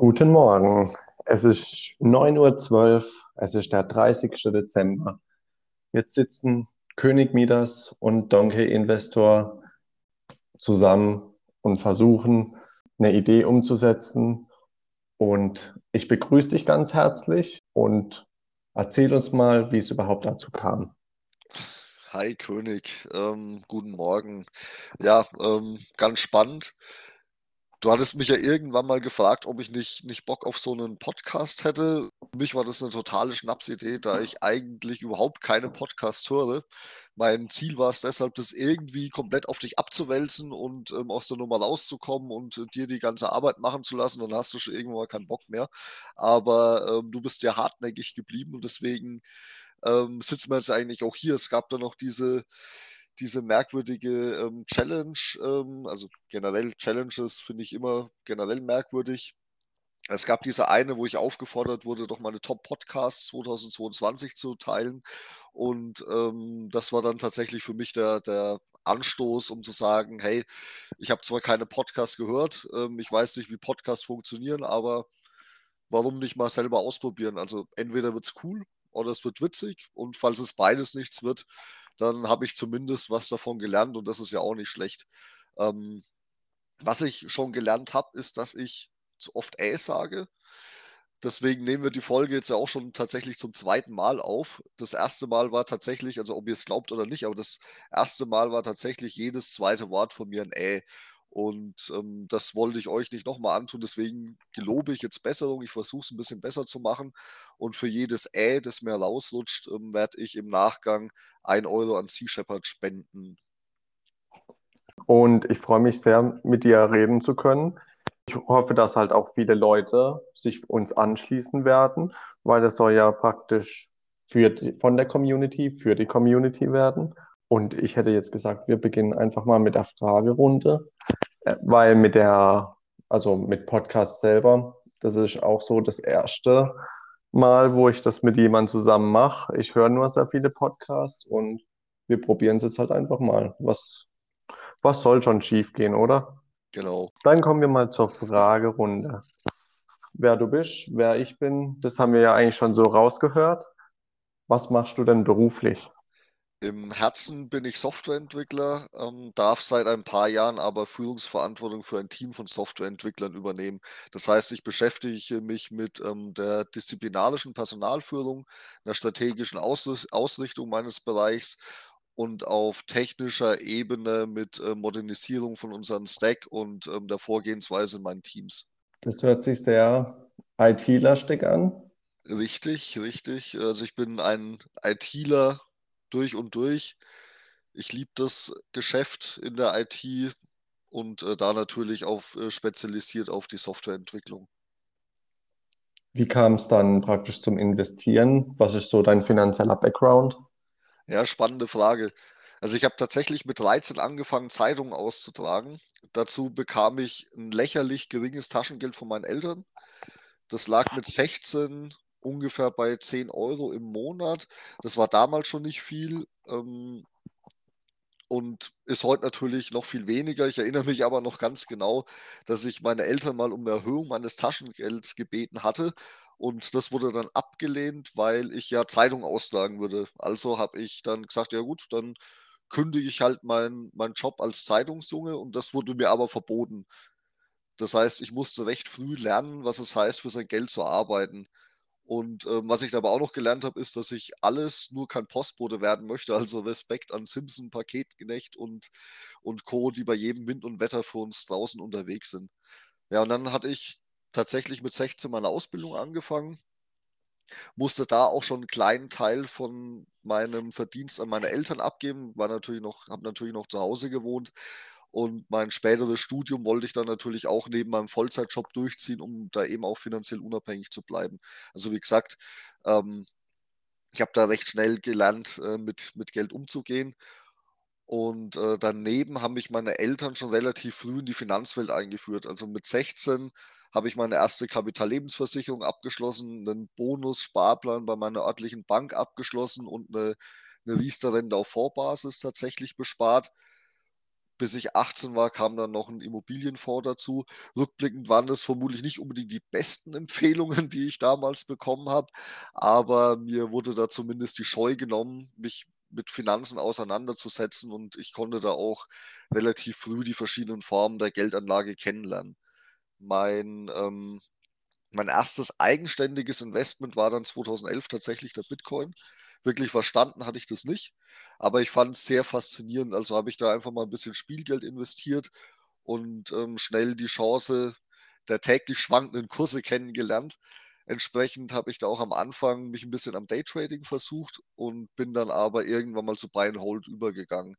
Guten Morgen. Es ist 9.12 Uhr, es ist der 30. Dezember. Jetzt sitzen König Midas und Donkey Investor zusammen und versuchen, eine Idee umzusetzen. Und ich begrüße dich ganz herzlich und erzähl uns mal, wie es überhaupt dazu kam. Hi König, ähm, guten Morgen. Ja, ähm, ganz spannend. Du hattest mich ja irgendwann mal gefragt, ob ich nicht, nicht Bock auf so einen Podcast hätte. Für mich war das eine totale Schnapsidee, da ich eigentlich überhaupt keine Podcasts höre. Mein Ziel war es deshalb, das irgendwie komplett auf dich abzuwälzen und ähm, aus der Nummer rauszukommen und äh, dir die ganze Arbeit machen zu lassen. Dann hast du schon irgendwann mal keinen Bock mehr. Aber ähm, du bist ja hartnäckig geblieben und deswegen ähm, sitzen wir jetzt eigentlich auch hier. Es gab da noch diese diese merkwürdige ähm, Challenge, ähm, also generell Challenges finde ich immer generell merkwürdig. Es gab diese eine, wo ich aufgefordert wurde, doch meine Top-Podcasts 2022 zu teilen. Und ähm, das war dann tatsächlich für mich der, der Anstoß, um zu sagen, hey, ich habe zwar keine Podcasts gehört, ähm, ich weiß nicht, wie Podcasts funktionieren, aber warum nicht mal selber ausprobieren? Also entweder wird es cool oder es wird witzig und falls es beides nichts wird, dann habe ich zumindest was davon gelernt und das ist ja auch nicht schlecht. Ähm, was ich schon gelernt habe, ist, dass ich zu oft äh sage. Deswegen nehmen wir die Folge jetzt ja auch schon tatsächlich zum zweiten Mal auf. Das erste Mal war tatsächlich, also ob ihr es glaubt oder nicht, aber das erste Mal war tatsächlich jedes zweite Wort von mir ein Äh. Und ähm, das wollte ich euch nicht nochmal antun. Deswegen gelobe ich jetzt Besserung. Ich versuche es ein bisschen besser zu machen. Und für jedes Ä, das mir rausrutscht, ähm, werde ich im Nachgang ein Euro an Sea Shepherd spenden. Und ich freue mich sehr, mit dir reden zu können. Ich hoffe, dass halt auch viele Leute sich uns anschließen werden, weil das soll ja praktisch für von der Community für die Community werden. Und ich hätte jetzt gesagt, wir beginnen einfach mal mit der Fragerunde, äh, weil mit der, also mit Podcast selber, das ist auch so das erste Mal, wo ich das mit jemandem zusammen mache. Ich höre nur sehr viele Podcasts und wir probieren es jetzt halt einfach mal. Was, was soll schon schief gehen, oder? Genau. Dann kommen wir mal zur Fragerunde. Wer du bist, wer ich bin, das haben wir ja eigentlich schon so rausgehört. Was machst du denn beruflich? Im Herzen bin ich Softwareentwickler, ähm, darf seit ein paar Jahren aber Führungsverantwortung für ein Team von Softwareentwicklern übernehmen. Das heißt, ich beschäftige mich mit ähm, der disziplinarischen Personalführung, einer strategischen Aus Ausrichtung meines Bereichs und auf technischer Ebene mit äh, Modernisierung von unserem Stack und ähm, der Vorgehensweise in meinen Teams. Das hört sich sehr IT-lastig an. Richtig, richtig. Also ich bin ein ITler durch und durch. Ich liebe das Geschäft in der IT und äh, da natürlich auf äh, spezialisiert auf die Softwareentwicklung. Wie kam es dann praktisch zum Investieren? Was ist so dein finanzieller Background? Ja, spannende Frage. Also ich habe tatsächlich mit 13 angefangen, Zeitungen auszutragen. Dazu bekam ich ein lächerlich geringes Taschengeld von meinen Eltern. Das lag mit 16 ungefähr bei 10 Euro im Monat. Das war damals schon nicht viel ähm, und ist heute natürlich noch viel weniger. Ich erinnere mich aber noch ganz genau, dass ich meine Eltern mal um eine Erhöhung meines Taschengelds gebeten hatte und das wurde dann abgelehnt, weil ich ja Zeitung austragen würde. Also habe ich dann gesagt, ja gut, dann kündige ich halt meinen mein Job als Zeitungsjunge und das wurde mir aber verboten. Das heißt, ich musste recht früh lernen, was es heißt, für sein Geld zu arbeiten. Und ähm, was ich dabei auch noch gelernt habe, ist, dass ich alles nur kein Postbote werden möchte. Also Respekt an Simpson, Paketknecht und, und Co., die bei jedem Wind und Wetter für uns draußen unterwegs sind. Ja, und dann hatte ich tatsächlich mit 16 meine Ausbildung angefangen. Musste da auch schon einen kleinen Teil von meinem Verdienst an meine Eltern abgeben, war natürlich noch, habe natürlich noch zu Hause gewohnt und mein späteres Studium wollte ich dann natürlich auch neben meinem Vollzeitjob durchziehen, um da eben auch finanziell unabhängig zu bleiben. Also wie gesagt, ähm, ich habe da recht schnell gelernt, äh, mit, mit Geld umzugehen. Und äh, daneben haben mich meine Eltern schon relativ früh in die Finanzwelt eingeführt. Also mit 16 habe ich meine erste Kapitallebensversicherung abgeschlossen, einen Bonus-Sparplan bei meiner örtlichen Bank abgeschlossen und eine, eine Riester-Rente auf Vorbasis tatsächlich bespart bis ich 18 war, kam dann noch ein Immobilienfonds dazu. Rückblickend waren das vermutlich nicht unbedingt die besten Empfehlungen, die ich damals bekommen habe, aber mir wurde da zumindest die Scheu genommen, mich mit Finanzen auseinanderzusetzen und ich konnte da auch relativ früh die verschiedenen Formen der Geldanlage kennenlernen. Mein, ähm, mein erstes eigenständiges Investment war dann 2011 tatsächlich der Bitcoin. Wirklich verstanden hatte ich das nicht, aber ich fand es sehr faszinierend. Also habe ich da einfach mal ein bisschen Spielgeld investiert und ähm, schnell die Chance der täglich schwankenden Kurse kennengelernt. Entsprechend habe ich da auch am Anfang mich ein bisschen am Daytrading versucht und bin dann aber irgendwann mal zu Buy and Hold übergegangen.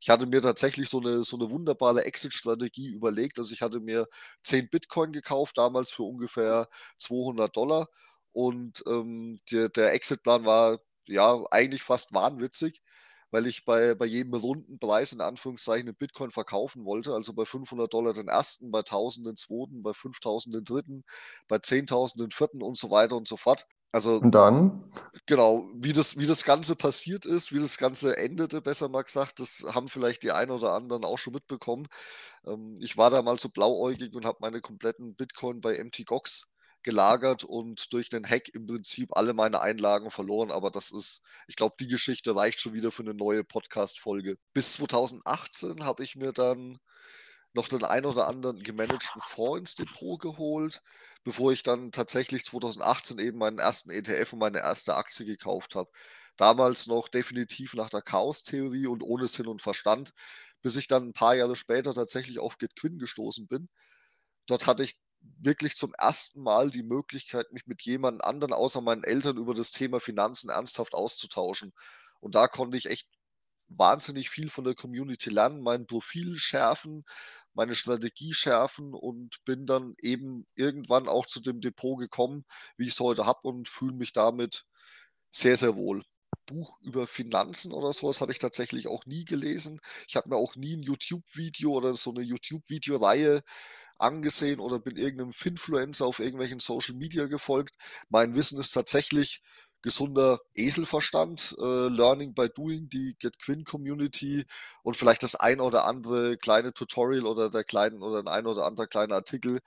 Ich hatte mir tatsächlich so eine, so eine wunderbare Exit-Strategie überlegt. Also ich hatte mir 10 Bitcoin gekauft, damals für ungefähr 200 Dollar. Und ähm, der, der Exit-Plan war ja eigentlich fast wahnwitzig, weil ich bei, bei jedem runden Preis in Anführungszeichen einen Bitcoin verkaufen wollte. Also bei 500 Dollar den ersten, bei 1000 den zweiten, bei 5000 den dritten, bei 10.000 den vierten und so weiter und so fort. Also Und dann? genau, wie das, wie das Ganze passiert ist, wie das Ganze endete, besser mal gesagt, das haben vielleicht die einen oder anderen auch schon mitbekommen. Ähm, ich war da mal so blauäugig und habe meine kompletten Bitcoin bei MTGOX gelagert und durch den Hack im Prinzip alle meine Einlagen verloren. Aber das ist, ich glaube, die Geschichte reicht schon wieder für eine neue Podcast-Folge. Bis 2018 habe ich mir dann noch den ein oder anderen gemanagten Fonds ins Depot geholt, bevor ich dann tatsächlich 2018 eben meinen ersten ETF und meine erste Aktie gekauft habe. Damals noch definitiv nach der Chaos-Theorie und ohne Sinn und Verstand, bis ich dann ein paar Jahre später tatsächlich auf GitQuinn gestoßen bin. Dort hatte ich wirklich zum ersten Mal die Möglichkeit, mich mit jemand anderen außer meinen Eltern über das Thema Finanzen ernsthaft auszutauschen. Und da konnte ich echt wahnsinnig viel von der Community lernen, mein Profil schärfen, meine Strategie schärfen und bin dann eben irgendwann auch zu dem Depot gekommen, wie ich es heute habe und fühle mich damit sehr, sehr wohl. Buch über Finanzen oder sowas habe ich tatsächlich auch nie gelesen. Ich habe mir auch nie ein YouTube-Video oder so eine YouTube-Videoreihe angesehen oder bin irgendeinem Finfluencer auf irgendwelchen Social Media gefolgt. Mein Wissen ist tatsächlich gesunder Eselverstand, äh, Learning by Doing, die GetQuinn Community und vielleicht das ein oder andere kleine Tutorial oder der kleinen oder ein ein oder andere kleine Artikel,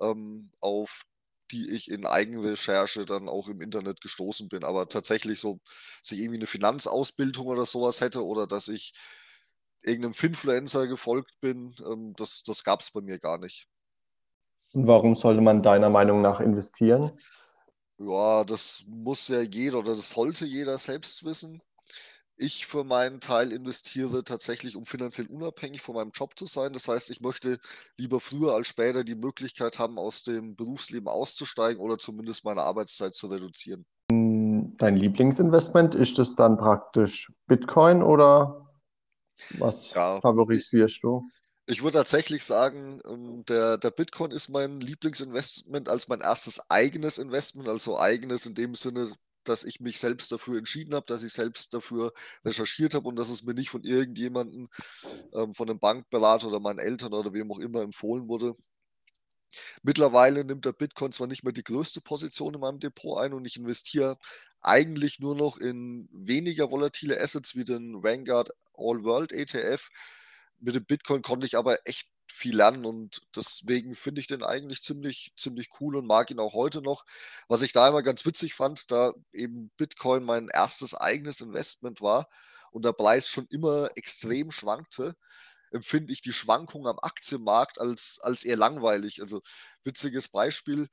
ähm, auf die ich in Eigenrecherche dann auch im Internet gestoßen bin. Aber tatsächlich so, dass ich irgendwie eine Finanzausbildung oder sowas hätte oder dass ich irgendeinem Finfluencer gefolgt bin, ähm, das, das gab es bei mir gar nicht. Und warum sollte man deiner Meinung nach investieren? Ja, das muss ja jeder oder das sollte jeder selbst wissen. Ich für meinen Teil investiere tatsächlich, um finanziell unabhängig von meinem Job zu sein. Das heißt, ich möchte lieber früher als später die Möglichkeit haben, aus dem Berufsleben auszusteigen oder zumindest meine Arbeitszeit zu reduzieren. Dein Lieblingsinvestment, ist das dann praktisch Bitcoin oder was Ja, favorisierst du? Ich würde tatsächlich sagen, ähm, der, der Bitcoin ist mein Lieblingsinvestment als mein erstes eigenes Investment, also eigenes in dem Sinne, dass ich mich selbst dafür entschieden habe, dass ich selbst dafür recherchiert habe und dass es mir nicht von irgendjemandem, ähm, von einem Bankberater oder meinen Eltern oder wem auch immer empfohlen wurde. Mittlerweile nimmt der Bitcoin zwar nicht mehr die größte Position in meinem Depot ein und ich investiere eigentlich nur noch in weniger volatile Assets wie den Vanguard All World ETF. Mit dem Bitcoin konnte ich aber echt viel lernen und deswegen finde ich den eigentlich ziemlich, ziemlich cool und mag ihn auch heute noch. Was ich da immer ganz witzig fand, da eben Bitcoin mein erstes eigenes Investment war und der Preis schon immer extrem schwankte, empfinde ich die Schwankung am Aktienmarkt als, als eher langweilig. Also witziges Beispiel,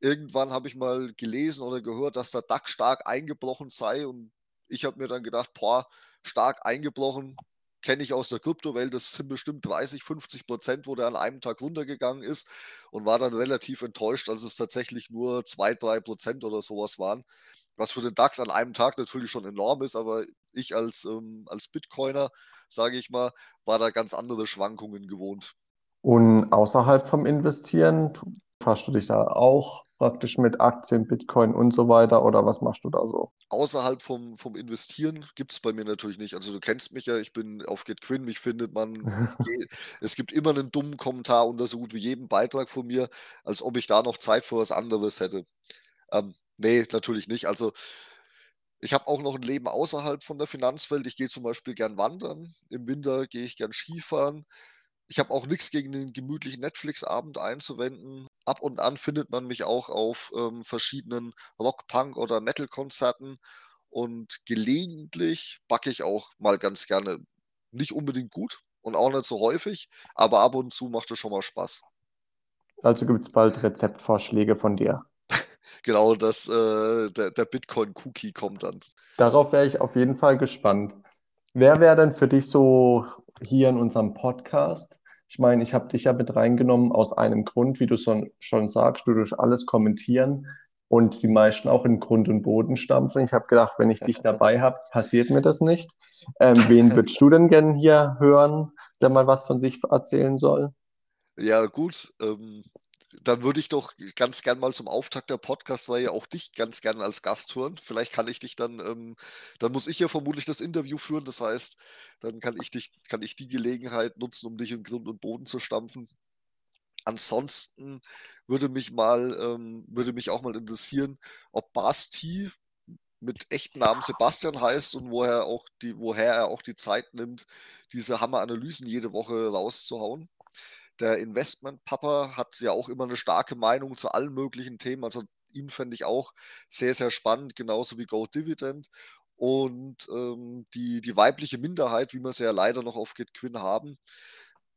irgendwann habe ich mal gelesen oder gehört, dass der DAX stark eingebrochen sei und ich habe mir dann gedacht, boah, stark eingebrochen, kenne ich aus der Kryptowelt, das sind bestimmt 30, 50 Prozent, wo der an einem Tag runtergegangen ist und war dann relativ enttäuscht, als es tatsächlich nur 2, 3 Prozent oder sowas waren. Was für den DAX an einem Tag natürlich schon enorm ist, aber ich als, ähm, als Bitcoiner, sage ich mal, war da ganz andere Schwankungen gewohnt. Und außerhalb vom Investieren, Hast du dich da auch praktisch mit Aktien, Bitcoin und so weiter oder was machst du da so? Außerhalb vom, vom Investieren gibt es bei mir natürlich nicht. Also du kennst mich ja, ich bin auf GetQuinn, mich findet man, es gibt immer einen dummen Kommentar unter so gut wie jedem Beitrag von mir, als ob ich da noch Zeit für was anderes hätte. Ähm, nee, natürlich nicht. Also Ich habe auch noch ein Leben außerhalb von der Finanzwelt. Ich gehe zum Beispiel gern wandern. Im Winter gehe ich gern Skifahren. Ich habe auch nichts gegen den gemütlichen Netflix-Abend einzuwenden. Ab und an findet man mich auch auf ähm, verschiedenen Rock-, Punk- oder Metal-Konzerten. Und gelegentlich backe ich auch mal ganz gerne. Nicht unbedingt gut und auch nicht so häufig, aber ab und zu macht es schon mal Spaß. Also gibt es bald Rezeptvorschläge von dir. Genau, das, äh, der, der Bitcoin-Cookie kommt dann. Darauf wäre ich auf jeden Fall gespannt. Wer wäre denn für dich so hier in unserem Podcast? Ich meine, ich habe dich ja mit reingenommen aus einem Grund, wie du schon, schon sagst, du durch alles kommentieren und die meisten auch in Grund und Boden stampfen. Ich habe gedacht, wenn ich dich dabei habe, passiert mir das nicht. Ähm, wen würdest du denn gerne hier hören, der mal was von sich erzählen soll? Ja, gut. Ähm, dann würde ich doch ganz gern mal zum Auftakt der Podcast-Reihe auch dich ganz gern als Gast hören. Vielleicht kann ich dich dann, ähm, dann muss ich ja vermutlich das Interview führen. Das heißt, dann kann ich dich, kann ich die Gelegenheit nutzen, um dich in Grund und Boden zu stampfen. Ansonsten würde mich mal, ähm, würde mich auch mal interessieren, ob Basti mit echten Namen Sebastian heißt und woher auch die, woher er auch die Zeit nimmt, diese Hammer-Analysen jede Woche rauszuhauen der Investment-Papa hat ja auch immer eine starke Meinung zu allen möglichen Themen. Also ihn fände ich auch sehr, sehr spannend, genauso wie Go Dividend. Und ähm, die, die weibliche Minderheit, wie wir sie ja leider noch auf GitQuinn haben,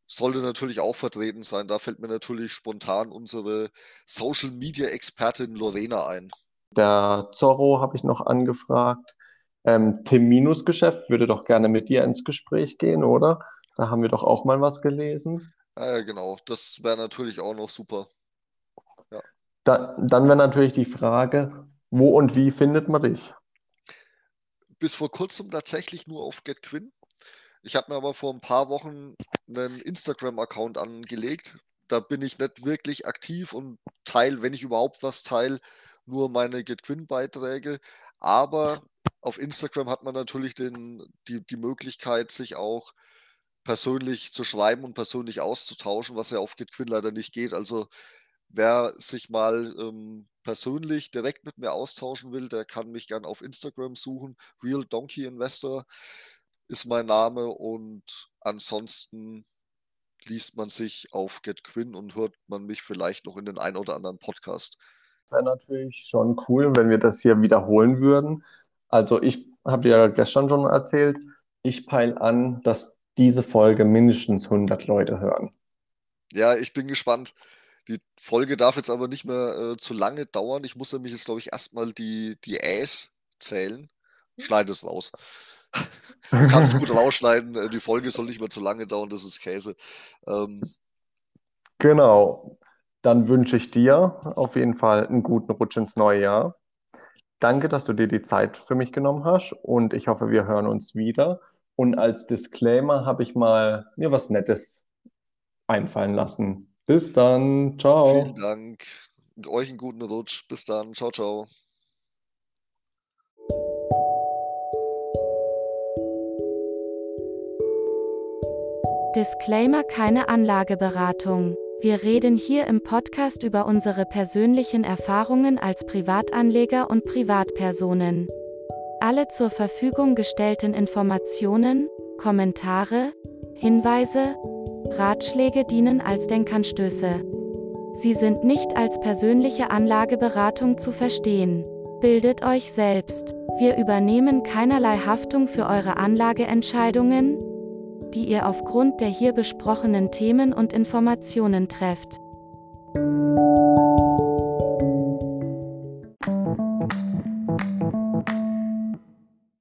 sollte natürlich auch vertreten sein. Da fällt mir natürlich spontan unsere Social Media Expertin Lorena ein. Der Zorro habe ich noch angefragt. Ähm, Tim Minus-Geschäft würde doch gerne mit dir ins Gespräch gehen, oder? Da haben wir doch auch mal was gelesen. Ja, genau. Das wäre natürlich auch noch super. Ja. Da, dann wäre natürlich die Frage, wo und wie findet man dich? Bis vor kurzem tatsächlich nur auf GetQuinn. Ich habe mir aber vor ein paar Wochen einen Instagram-Account angelegt. Da bin ich nicht wirklich aktiv und teile, wenn ich überhaupt was teile, nur meine GetQuinn-Beiträge. Aber auf Instagram hat man natürlich den, die, die Möglichkeit, sich auch persönlich zu schreiben und persönlich auszutauschen, was ja auf GitQuinn leider nicht geht. Also wer sich mal ähm, persönlich direkt mit mir austauschen will, der kann mich gerne auf Instagram suchen. Real Donkey Investor ist mein Name und ansonsten liest man sich auf GetQuinn und hört man mich vielleicht noch in den ein oder anderen Podcast. Wäre natürlich schon cool, wenn wir das hier wiederholen würden. Also ich habe dir ja gestern schon erzählt, ich peile an, dass diese Folge mindestens 100 Leute hören. Ja, ich bin gespannt. Die Folge darf jetzt aber nicht mehr äh, zu lange dauern. Ich muss nämlich jetzt, glaube ich, erstmal die, die Äs zählen. Schneide es raus. du kannst gut rausschneiden. Äh, die Folge soll nicht mehr zu lange dauern. Das ist Käse. Ähm, genau. Dann wünsche ich dir auf jeden Fall einen guten Rutsch ins neue Jahr. Danke, dass du dir die Zeit für mich genommen hast und ich hoffe, wir hören uns wieder. Und als Disclaimer habe ich mal mir was Nettes einfallen lassen. Bis dann. Ciao. Vielen Dank. Euch einen guten Rutsch. Bis dann. Ciao, ciao. Disclaimer keine Anlageberatung. Wir reden hier im Podcast über unsere persönlichen Erfahrungen als Privatanleger und Privatpersonen. Alle zur Verfügung gestellten Informationen, Kommentare, Hinweise, Ratschläge dienen als Denkanstöße. Sie sind nicht als persönliche Anlageberatung zu verstehen. Bildet euch selbst. Wir übernehmen keinerlei Haftung für eure Anlageentscheidungen, die ihr aufgrund der hier besprochenen Themen und Informationen trefft.